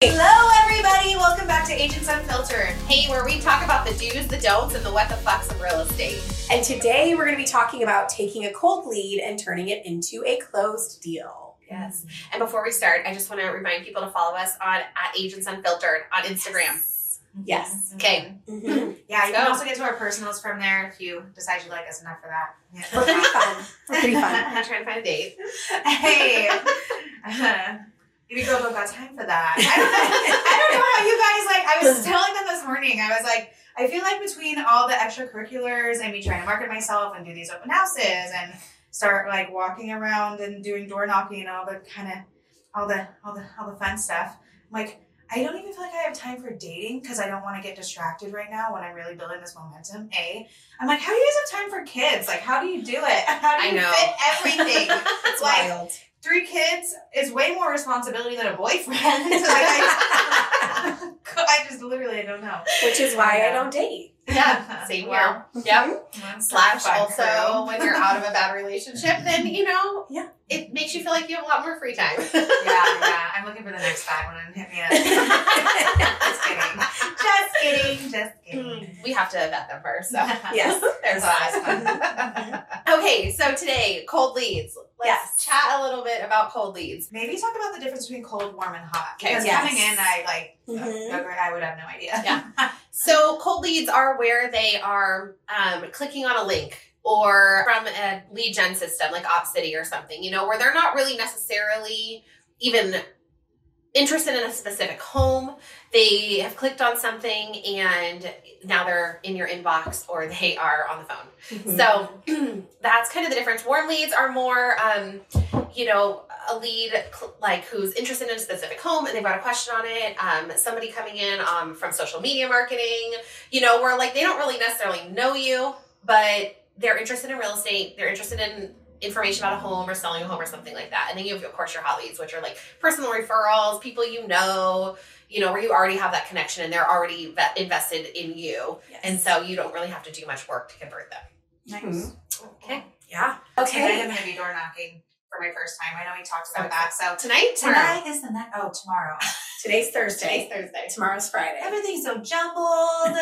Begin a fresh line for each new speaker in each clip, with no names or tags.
Hello, everybody. Welcome back to Agents Unfiltered.
Hey, where we talk about the do's, the don'ts, and the what the fucks of real estate.
And today we're going to be talking about taking a cold lead and turning it into a closed deal.
Yes. And before we start, I just want to remind people to follow us on at Agents Unfiltered on Instagram.
Yes.
Okay.
Mm-hmm.
Yeah, you
Go.
can also get to our personals from there if you decide you like us enough for that.
We're pretty fun. We're pretty fun.
I'm trying to find a date.
hey, uh, we girls don't got time for that. I don't, I don't know how you guys like. I was telling them this morning. I was like, I feel like between all the extracurriculars and me trying to market myself and do these open houses and start like walking around and doing door knocking and all the kind of all the all the all the fun stuff. I'm like. I don't even feel like I have time for dating because I don't want to get distracted right now when I'm really building this momentum. A, I'm like, how do you guys have time for kids? Like, how do you do it? How do
I
you
know.
fit everything?
It's
Like,
wild.
Three kids is way more responsibility than a boyfriend. So, like, I, I just literally I don't know.
Which is why I don't date.
Yeah. Same here. Yep. Slash also
crew.
when you're out of a bad relationship, then you know,
Yeah.
it makes you feel like you have a lot more free time.
yeah, yeah. I'm looking for the next bad one. Hit me up. just kidding. Just kidding. Just kidding.
we have to vet them first. So
Yes.
there's that. okay, so today, cold leads. Let's
Yes.
chat a little bit about cold leads.
Maybe talk about the difference between cold, warm, and hot.
Okay,
Because
yes.
coming in, I like,
Mhm.
uh, I would have no idea.
Yeah. So cold leads are where they are um, clicking on a link or from a lead gen system like OpCity or something, you know, where they're not really necessarily even interested in a specific home. They have clicked on something and now they're in your inbox or they are on the phone.
Mhm.
So that's kind of the difference. Warm leads are more, um, you know, a lead cl- like who's interested in a specific home and they've got a question on it. Um, somebody coming in um, from social media marketing, you know, where like they don't really necessarily know you, but they're interested in real estate. They're interested in information about a home or selling a home or something like that. And then you have, of course, your hot leads, which are like personal referrals, people you know, you know, where you already have that connection and they're already vet- invested in you.
Yes.
And so you don't really have to do much work to convert them.
Nice.
Okay.
yeah.
Okay.
Okay.
I'm going to be door knocking for my first time. I know we talked about that. So
Tonight?
tonight is the night. Oh, tomorrow.
Today's Thursday.
Today's Thursday.
Tomorrow's Friday.
Everything's so jumbled.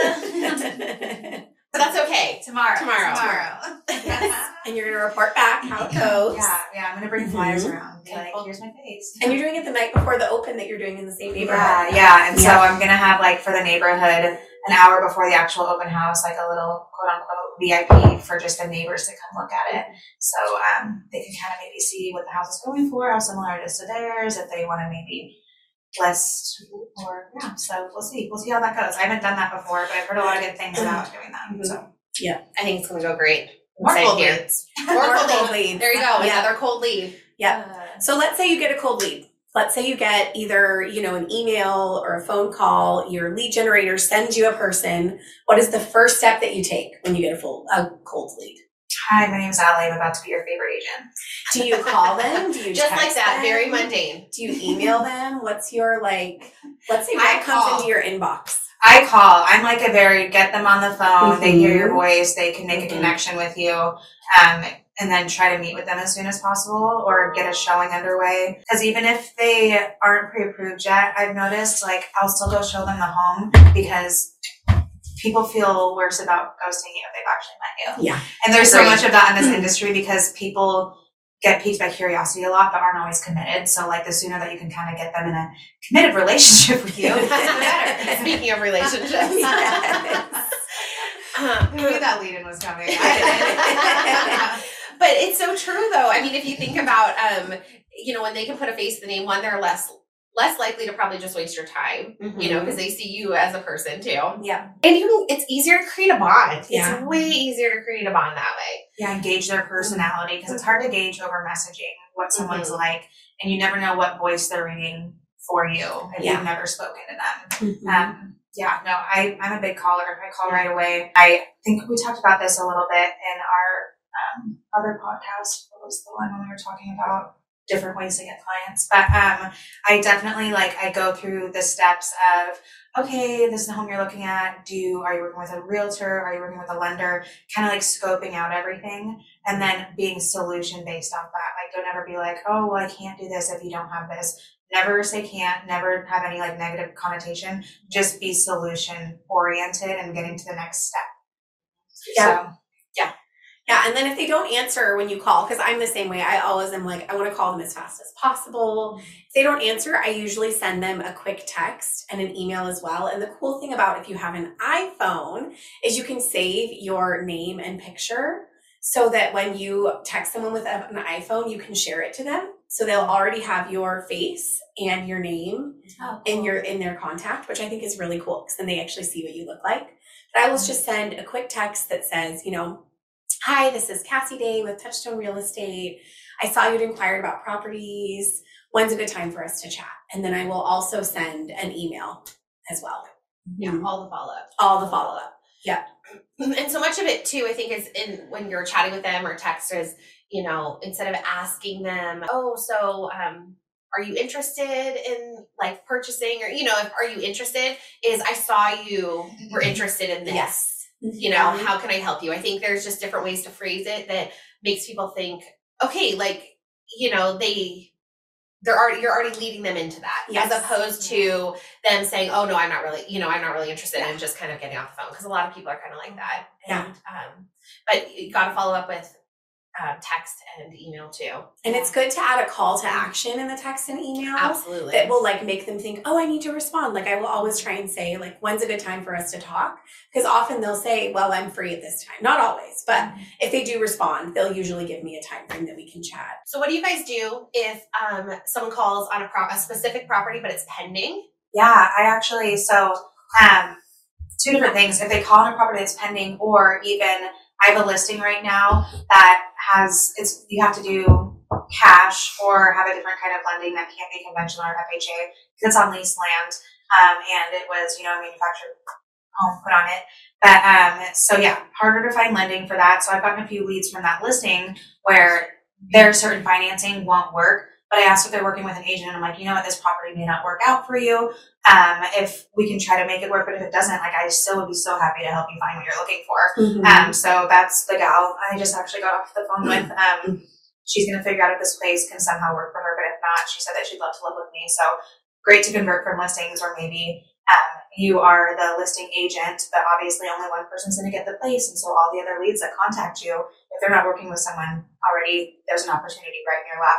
So that's okay.
tomorrow.
Tomorrow.
Tomorrow. yeah,
and you're going to report back how it goes.
yeah. Yeah. I'm gonna bring flyers
Mhm.
around. Be like, here's my face.
And you're doing it the night before the open that you're doing in the same neighborhood.
Yeah, yeah. And so I'm gonna have like for the neighborhood an hour before the actual open house, like a little quote unquote VIP for just the neighbors to come look at it. So um, they can kind of maybe see what the house is going for, how similar it is to theirs, if they want to maybe list or yeah. So we'll see. We'll see how that goes. I haven't done that before, but I've heard a lot of good things about mm-hmm. doing that. Mm-hmm. So yeah,
I think it's going to go great.
more cold leads.
More
More
cold
cold leads.
There you go.
Yeah.
Another cold lead.
Yeah. Uh. So let's say you get a cold lead. Let's say you get either, you know, an email or a phone call, your lead generator sends you a person. What is the first step that you take when you get a full a cold lead?
Hi, my name is Allie I'm about to be your favorite agent.
Do you call them? Do you
Just like that.
them?
Very mundane.
Do you email them? What's your like let's say
I
what comes
call.
into your inbox?
I call. I'm like a very get them on the phone. They hear your
Mhm.
voice. They can make a
Mhm.
connection with you, um, and then try to meet with them as soon as possible or get a showing underway. Because even if they aren't pre-approved yet, I've noticed like I'll still go show them the home because people feel worse about ghosting you if they've actually met you.
Yeah.
And there's so much of that in this industry because people get piqued by curiosity a lot but aren't always committed. So like the sooner that you can kind of get them in a committed relationship with you, the better.
Speaking of relationships.
Yes.
Uh,
I knew that lead-in was coming.
But it's so true though. I mean, if you think about um, you know, when they can put a face to the name, one, they're less less likely to probably just waste your time, you know, because they see you as a person too.
Yeah.
And you it's easier to create a bond.
Yeah.
It's way easier to create a bond that way.
yeah, engage their personality because it's hard to gauge over messaging what someone's
Mhm.
like, and you never know what voice they're reading for you if
Yeah.
you've never spoken to them.
Mhm.
Um, yeah, no, I, I'm a big caller. I call right away. I think we talked about this a little bit in our um, other podcast. What was the one when we were talking about different ways to get clients? But um, I definitely like I go through the steps of okay, this is the home you're looking at. Do you, are you working with a realtor? Are you working with a lender? Kind of like scoping out everything and then being solution based off that. Like, don't ever be like, oh, well, I can't do this if you don't have this. Never say can't, never have any like negative connotation. Just be solution oriented and getting to the next step.
Yeah.
So,
Yeah, and then if they don't answer when you call, because I'm the same way, I always am like, I want to call them as fast as possible. If they don't answer, I usually send them a quick text and an email as well. And the cool thing about if you have an iPhone is you can save your name and picture so that when you text someone with an iPhone, you can share it to them. So they'll already have your face and your name oh, in your in their contact, which I think is really cool because then they actually see what you look like. But I will mm-hmm. just send a quick text that says, you know, hi, this is Cassie Day with Touchstone Real Estate. I saw you'd inquired about properties. When's a good time for us to chat? And then I will also send an email as well.
Yeah, all the follow up.
All the follow up. Yeah.
And so much of it too, I think, is in when you're chatting with them or text is, you know, instead of asking them, oh, so um, are you interested in like purchasing or you know, if, are you interested? Is I saw you were interested in this. You know, how can I help you? I think there's just different ways to phrase it that makes people think, okay, like, you know, they they're already you're already leading them into that
Yes.
as opposed to them saying, "Oh no, I'm not really, you know, I'm not really interested," I'm just kind of getting off the phone because a lot of people are kind of like that.
Yeah.
And, um, but you got to follow up with um, text and email too.
And it's good to add a call to action in the text and email.
Absolutely.
that will like make them think, oh, I need to respond. Like I will always try and say, like, when's a good time for us to talk? Because often they'll say, well, I'm free at this time. Not always, but if they do respond, they'll usually give me a time frame that we can chat.
so, what do you guys do if um, someone calls on a, pro- a specific property but it's pending?
Yeah, I actually so um two different things. If they call on a property that's pending or even I have a listing right now that has it's you have to do cash or have a different kind of lending that can't be conventional or FHA because it's on leased land. Um, and it was, you know, a manufactured home put on it. But um so yeah, harder to find lending for that. So I've gotten a few leads from that listing where their certain financing won't work. But I asked if they're working with an agent, and I'm like, you know what, this property may not work out for you. Um, if we can try to make it work, but if it doesn't, like, I still would be so happy to help you find what you're looking for. Um, so that's the gal I just actually got off the phone with. Um, she's gonna figure out if this place can somehow work for her, but if not, she said that she'd love to live with me. So great to convert from listings, or maybe um, you are the listing agent, but obviously only one person's gonna get the place, and so all the other leads that contact you, if they're not working with someone already, there's an opportunity right in your lap.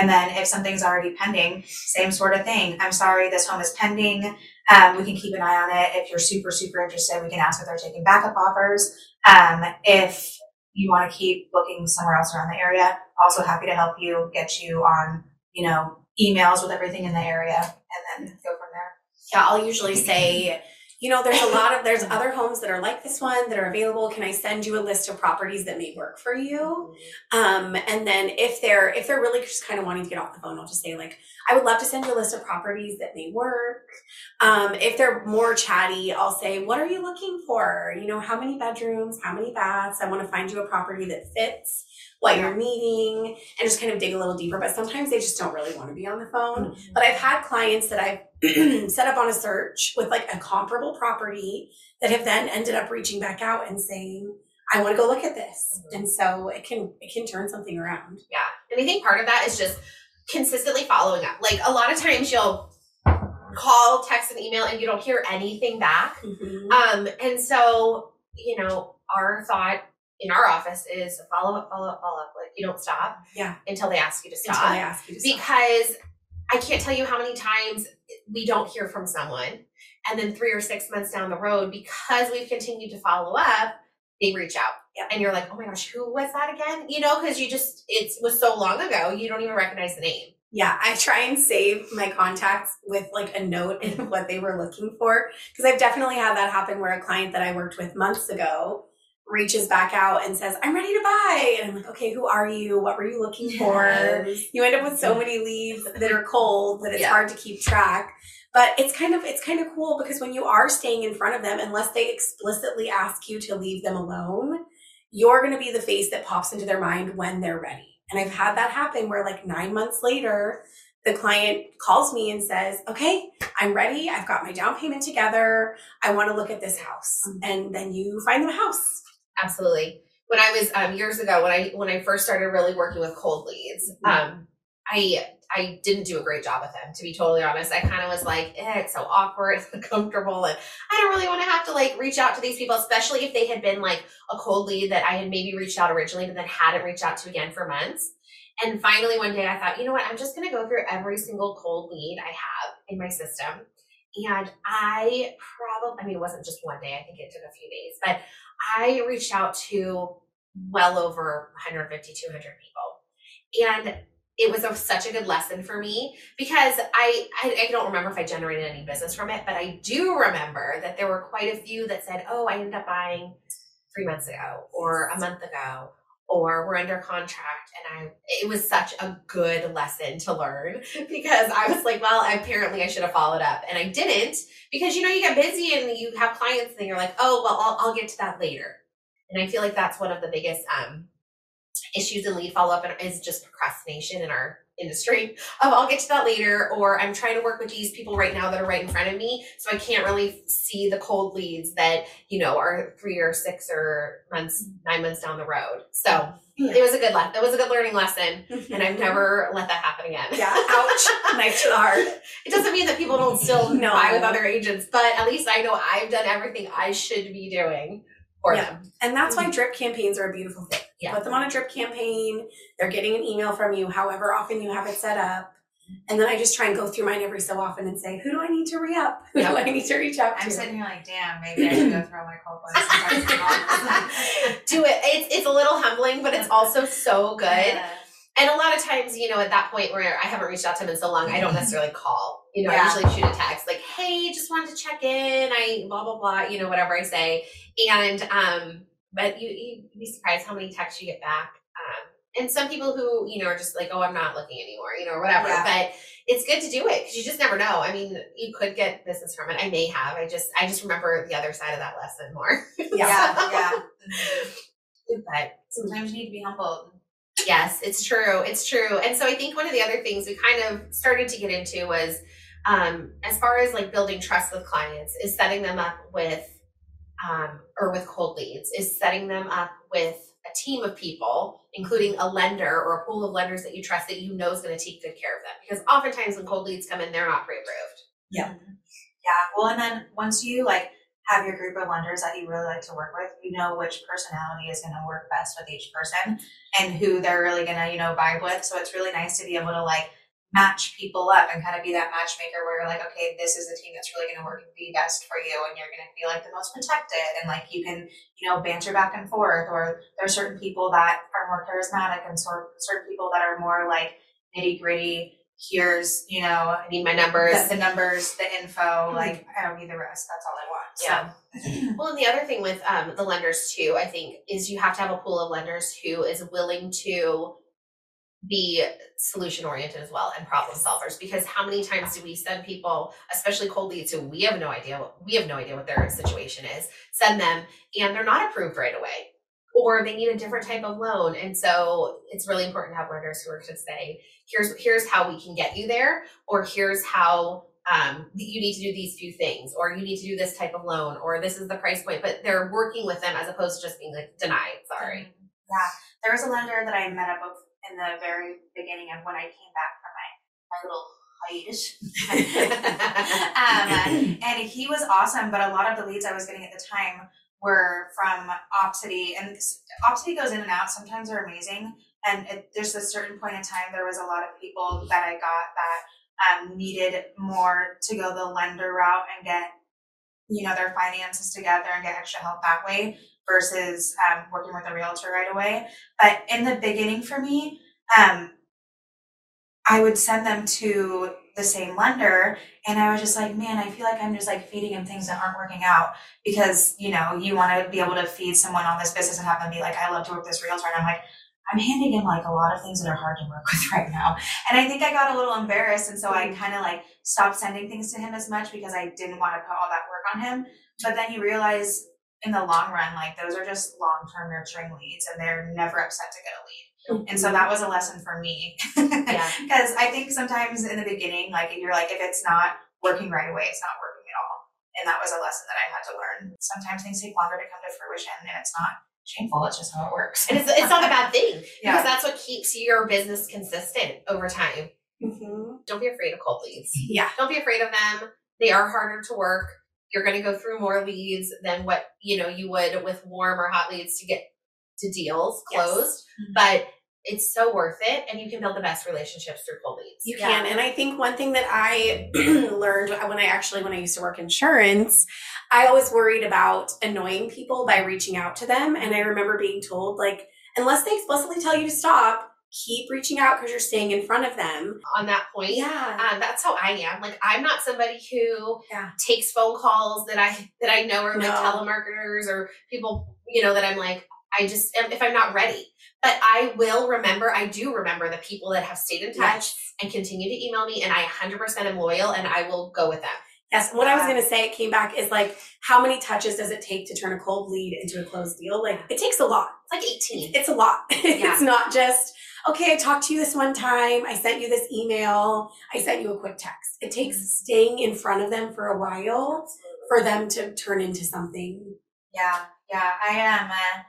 And then if something's already pending, same sort of thing. I'm sorry, this home is pending. Um, we can keep an eye on it. If you're super, super interested, we can ask if they're taking backup offers. Um, if you want to keep looking somewhere else around the area, also happy to help you get you on, you know, emails with everything in the area and then go from there.
Yeah, I'll usually say, you know, there's a lot of there's other homes that are like this one that are available. Can I send you a list of properties that may work for you? Um, and then if they're if they're really just kind of wanting to get off the phone, I'll just say like, I would love to send you a list of properties that may work. Um, if they're more chatty, I'll say, what are you looking for? You know, how many bedrooms, how many baths? I want to find you a property that fits what you're needing and just kind of dig a little deeper. But sometimes they just don't really want to be on the phone. But I've had clients that I've set up on a search with like a comparable property that have then ended up reaching back out and saying, I want to go look at this.
Mhm.
And so it can it can turn something around.
Yeah. And I think part of that is just consistently following up. Like a lot of times you'll call, text, and email and you don't hear anything back. Um, and so, you know, our thought in our office is follow up, follow up, follow up. Like you don't stop
Yeah.
until they ask you to
Until
stop.
they ask you to stop.
because I can't tell you how many times we don't hear from someone. And then three or six months down the road, because we've continued to follow up, they reach out.
Yep.
And you're like, oh my gosh, who was that again? You know, because you just, it was so long ago, you don't even recognize the name.
Yeah, I try and save my contacts with like a note of what they were looking for. Because I've definitely had that happen where a client that I worked with months ago reaches back out and says, I'm ready to buy. And I'm like, okay, who are you? What were you looking for? You end up with so many leads that are cold that it's
Yeah.
hard to keep track. But it's kind of it's kind of cool because when you are staying in front of them, unless they explicitly ask you to leave them alone, you're going to be the face that pops into their mind when they're ready. And I've had that happen where like nine months later, the client calls me and says, "Okay, I'm ready. I've got my down payment together. I want to look at this house." Mm-hmm. And then you find them a house.
Absolutely. When I was um, years ago, when I when I first started really working with cold leads, um, I I didn't do a great job with them, to be totally honest. I kind of was like, eh, it's so awkward, it's uncomfortable, and I don't really want to have to like reach out to these people, especially if they had been like a cold lead that I had maybe reached out originally, but then hadn't reached out to again for months. And finally, one day I thought, you know what? I'm just going to go through every single cold lead I have in my system. And I probably, I mean, it wasn't just one day, I think it took a few days, but I reached out to well over 150, 200 people. And it was a, such a good lesson for me because I, I, I don't remember if I generated any business from it, but I do remember that there were quite a few that said, "Oh, I ended up buying three months ago, or a month ago, or we're under contract." And I, it was such a good lesson to learn because I was like, "Well, apparently I should have followed up," and I didn't because you know you get busy and you have clients and you're like, "Oh, well, I'll, I'll get to that later." And I feel like that's one of the biggest um, issues in lead follow up is just procrastination in our industry of I'll get to that later or I'm trying to work with these people right now that are right in front of me so I can't really see the cold leads that you know are 3 or 6 or months mm-hmm. 9 months down the road. So yeah. it was a good le- it was a good learning lesson mm-hmm. and I've never let that happen again.
Yeah, ouch. Nice to heart.
It doesn't mean that people don't still no. buy with other agents, but at least I know I've done everything I should be doing for yeah. them.
And that's why mm-hmm. drip campaigns are a beautiful thing. Yeah. Put them on a drip campaign. They're getting an email from you, however often you have it set up. And then I just try and go through mine every so often and say, who do I need to re up? Who do I need to reach out
to?
I'm
sitting here like, damn, maybe I should go through all my cold ones.
do it. It's, it's a little humbling, but it's also so good. Yeah. And a lot of times, you know, at that point where I haven't reached out to them in so long, I don't necessarily call. You know, yeah. I usually shoot a text like, hey, just wanted to check in. I blah, blah, blah, you know, whatever I say. And, um, but you, you'd be surprised how many texts you get back. Um, and some people who, you know, are just like, oh, I'm not looking anymore, you know, or whatever. Yeah. But it's good to do it because you just never know. I mean, you could get business from it. I may have. I just, I just remember the other side of that lesson more.
Yeah, yeah. but sometimes you need to be humble
Yes, it's true. It's true. And so I think one of the other things we kind of started to get into was, um, as far as like building trust with clients, is setting them up with um, or with cold leads is setting them up with a team of people, including a lender or a pool of lenders that you trust that you know is going to take good care of them. Because oftentimes when cold leads come in, they're not pre-approved.
Yeah. Yeah. Well, and then once you like have your group of lenders that you really like to work with, you know which personality is going to work best with each person and who they're really going to, you know, vibe with. So it's really nice to be able to like match people up and kind of be that matchmaker where you're like, okay, this is the team that's really going to work the best for you, and you're going to be like the most protected, and like you can, you know, banter back and forth. Or there are certain people that are more charismatic, and sort certain people that are more like nitty gritty. Here's, you know,
I need my numbers,
the, the numbers, the info. Mm-hmm. Like I don't need the rest. That's all I want.
Yeah. So. well, and the other thing with um, the lenders too, I think, is you have to have a pool of lenders who is willing to be solution oriented as well and problem solvers because how many times do we send people especially cold leads who we have no idea what we have no idea what their situation is send them and they're not approved right away. Or they need a different type of loan. And so it's really important to have lenders who are to say here's here's how we can get you there or here's how um, you need to do these few things or you need to do this type of loan or this is the price point but they're working with them as opposed to just being like denied sorry.
Yeah. There was a lender that i met up with in the very beginning of when I came back from my, my little hiatus. um, and he was awesome, but a lot of the leads I was getting at the time were from Opcity, and Opcity goes in and out. Sometimes they're amazing, and it, there's a certain point in time there was a lot of people that I got that um, needed more to go the lender route and get you know their finances together and get extra help that way versus um, working with a realtor right away. But in the beginning for me, um, I would send them to the same lender and I was just like, man, I feel like I'm just like feeding him things that aren't working out because, you know, you want to be able to feed someone on this business and have them be like, I love to work with this realtor. And I'm like, I'm handing him like a lot of things that are hard to work with right now. And I think I got a little embarrassed. And so I mm-hmm. kind of like stopped sending things to him as much because I didn't want to put all that work on him. But then you realize in the long run, like those are just long term nurturing leads and they're never upset to get a lead. Mm-hmm. And so that was a lesson for me. yeah. Because I think sometimes in the beginning, like you're like, if it's not working right away, it's not working at all. And that was a lesson that I had to learn. Sometimes things take longer to come to fruition and it's not shameful. It's just how it works.
And it's, it's not a bad thing
Yeah.
because that's what keeps your business consistent over time.
Mhm.
Don't be afraid of cold leads.
Yeah.
Don't be afraid of them. They are harder to work. You're going to go through more leads than what, you know, you would with warm or hot leads to get to deals
Yes.
closed.
Mhm.
But it's so worth it and you can build the best relationships through cold leads.
You
Yeah.
can. And I think one thing that I learned when I actually, when I used to work insurance, I always worried about annoying people by reaching out to them. And I remember being told, like, unless they explicitly tell you to stop, keep reaching out because you're staying in front of them.
On that point,
Yeah.
um, that's how I am. Like I'm not somebody who
Yeah.
takes phone calls that I that I know are like telemarketers or people, you know, that I'm like, I just if I'm not ready. But I will remember, I do remember the people that have stayed in touch
Yes.
and continue to email me and I 100% am loyal and I will go with them.
Yes. What I was going to say, it came back is like, how many touches does it take to turn a cold lead into a closed deal? Like, it takes a lot.
It's like 18.
It's a lot.
Yeah.
it's not just, okay, I talked to you this one time. I sent you this email. I sent you a quick text. It takes
Mm-hmm.
staying in front of them for a while for them to turn into something.
Yeah, yeah. I am. Uh,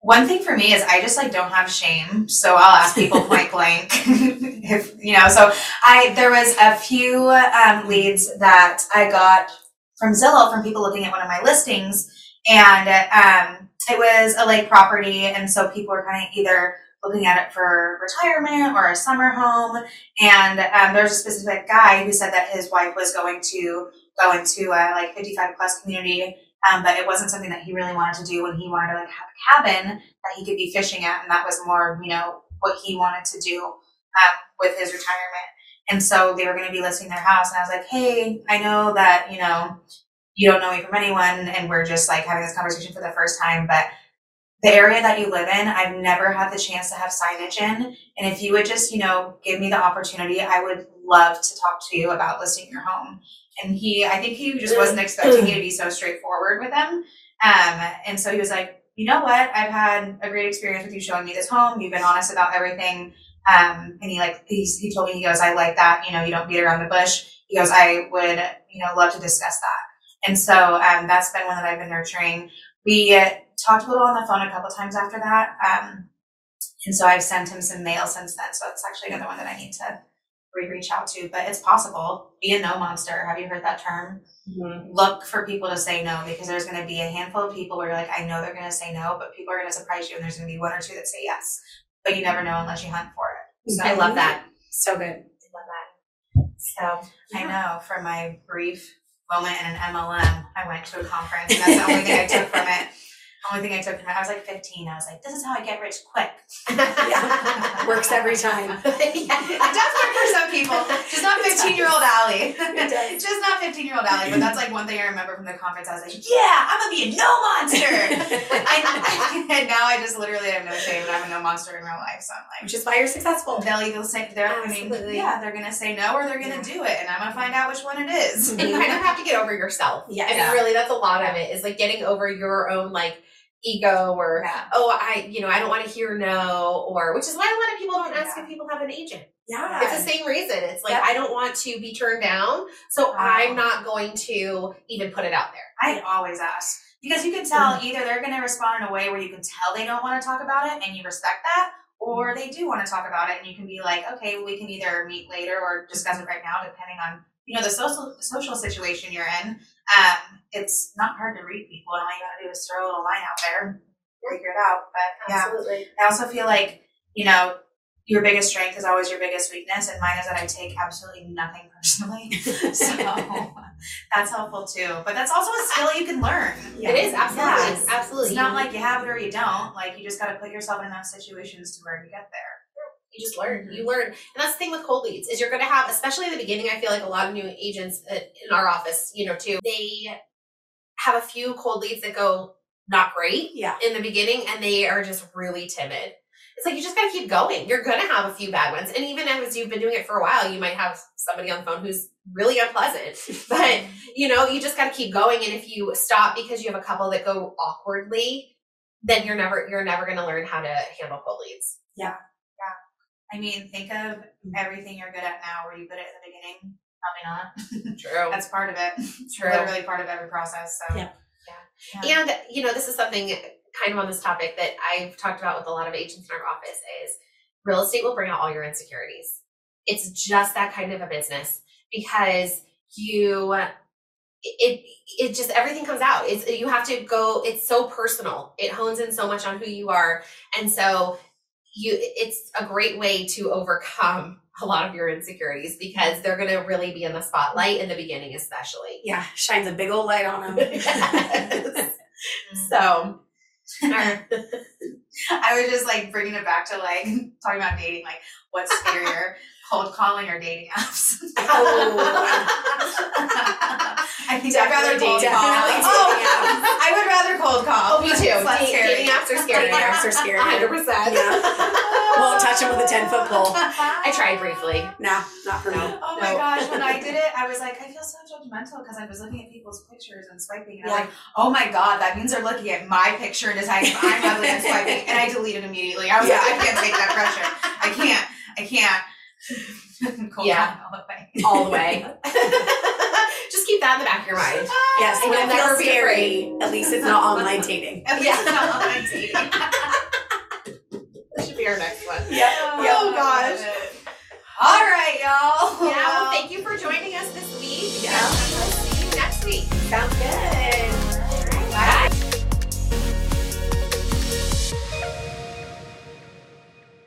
one thing for me is I just like don't have shame, so I'll ask people point blank if you know. So I there was a few um, leads that I got from Zillow from people looking at one of my listings, and um, it was a lake property, and so people were kind of either looking at it for retirement or a summer home. And um, there's a specific guy who said that his wife was going to go into a like 55 plus community um, but it wasn't something that he really wanted to do when he wanted to like have a cabin that he could be fishing at, and that was more, you know, what he wanted to do um, with his retirement. And so they were going to be listing their house, and I was like, "Hey, I know that you know you don't know me from anyone, and we're just like having this conversation for the first time, but." The area that you live in, I've never had the chance to have signage in. And if you would just, you know, give me the opportunity, I would love to talk to you about listing your home. And he i think he just wasn't expecting me to be so straightforward with him. Um, and so he was like you know what? I've had a great experience with you showing me this home. You've been honest about everything. Um, and he like he's, he told me he goes i like that. You know you don't beat around the bush. He goes i would you know love to discuss that. And so um, that's been one that i've been nurturing we uh, talked a little on the phone a couple times after that um, and so i've sent him some mail since then so that's actually another one that i need to re-reach out to but it's possible be a no monster have you heard that term look for people to say no because there's going to be a handful of people where you're like i know they're going to say no but people are going to surprise you and there's going to be one or two that say yes but you never know unless you hunt for it so
I love that.
So good.
I love that. So
i know from my brief moment in an mlm i went to a conference and that's the only thing i took from it only thing i took from it i was like 15 i was like this is how i get rich quick
Yeah. Works every time.
it does work for some people just not 15 year old Allie.
It does.
just not 15 year old Allie, but that's like one thing I remember from the conference. I was like, yeah, I'm gonna be a no monster. I, and now I just literally have no shame and I'm a no monster in real life. So I'm like,
Which is why you're successful.
they'll either say, they're, I mean,
Absolutely.
yeah, they're gonna say no or they're gonna do it. And I'm gonna find out which one it is. Mm-hmm.
and you kind of have to get over yourself.
Yes.
I mean,
Yeah.
really, that's a lot of it is like getting over your own like ego or
Yeah.
oh, I you know I don't want to hear no or which is why a lot of people don't ask
Yeah.
if people have an agent.
Yeah.
It's the same reason. It's like. I don't want to be turned down, so
Wow.
I'm not going to even put it out there.
I always ask because you can tell mm. either they're going to respond in a way where you can tell they don't want to talk about it and you respect that, or they do want to talk about it and you can be like, okay, we can either meet later or discuss it right now, depending on you know the social social situation you're in. Um, it's not hard to read people, and all you got to do is throw a little line out there, and figure it out. But yeah,
Absolutely.
I also feel like, you know, your biggest strength is always your biggest weakness, and mine is that I take absolutely nothing personally. so that's helpful too. But that's also a skill you can learn.
Yeah.
It is absolutely
Yes.
absolutely.
It's not like you have it or you don't. Like you just got to put yourself in enough situations to where you get there.
you just learn you learn and that's the thing with cold leads is you're going to have especially in the beginning i feel like a lot of new agents uh, in our office you know too they have a few cold leads that go not great
Yeah.
in the beginning and they are just really timid it's like you just got to keep going you're going to have a few bad ones and even as you've been doing it for a while you might have somebody on the phone who's really unpleasant but you know you just got to keep going and if you stop because you have a couple that go awkwardly then you're never you're never going to learn how to handle cold leads Yeah. Yeah.
I mean, think of everything you're good at now. Were you good at it in the beginning? Probably not.
true
That's part of it.
True.
Literally part of every process. So
Yeah.
Yeah.
And you know, this is something kind of on this topic that I've talked about with a lot of agents in our office is real estate will bring out all your insecurities. It's just that kind of a business because you it it just everything comes out. It's you have to go it's so personal. It hones in so much on who you are. And so you it's a great way to overcome a lot of your insecurities because they're going to really be in the spotlight in the beginning especially.
Yeah, shines a big old light on them.
Yes. so
I was just like bringing it back to like talking about dating, like what's scarier, cold calling or dating apps? Oh. I think I'd rather cold call. Oh. I would rather cold call.
Oh, me too. Dating apps are scary.
Dating apps are scary.
100%.
Yeah. Won't touch 'em with a 10-foot pole.
I tried briefly.
Nah, not for me.
Oh my
No.
gosh, when I did it, I was like, I feel so judgmental because I was looking at people's pictures and swiping, and
Yeah.
I'm like, oh my god, that means they're looking at my picture and deciding if I'm ugly and swiping, and I deleted immediately. I was
Yeah.
like, I can't take that pressure. I can't. I can't. Cold
Yeah.
all the way.
all the way. Just keep that in the back of your mind.
Yes,
And you'll never be
scary, at least it's not online dating.
At least
Yeah.
it's not online dating.
That be our next one.
Yep.
Oh, gosh.
All right, y'all.
Yeah, well, thank you for joining us this week.
Yeah.
And we'll see you next week.
Sounds good.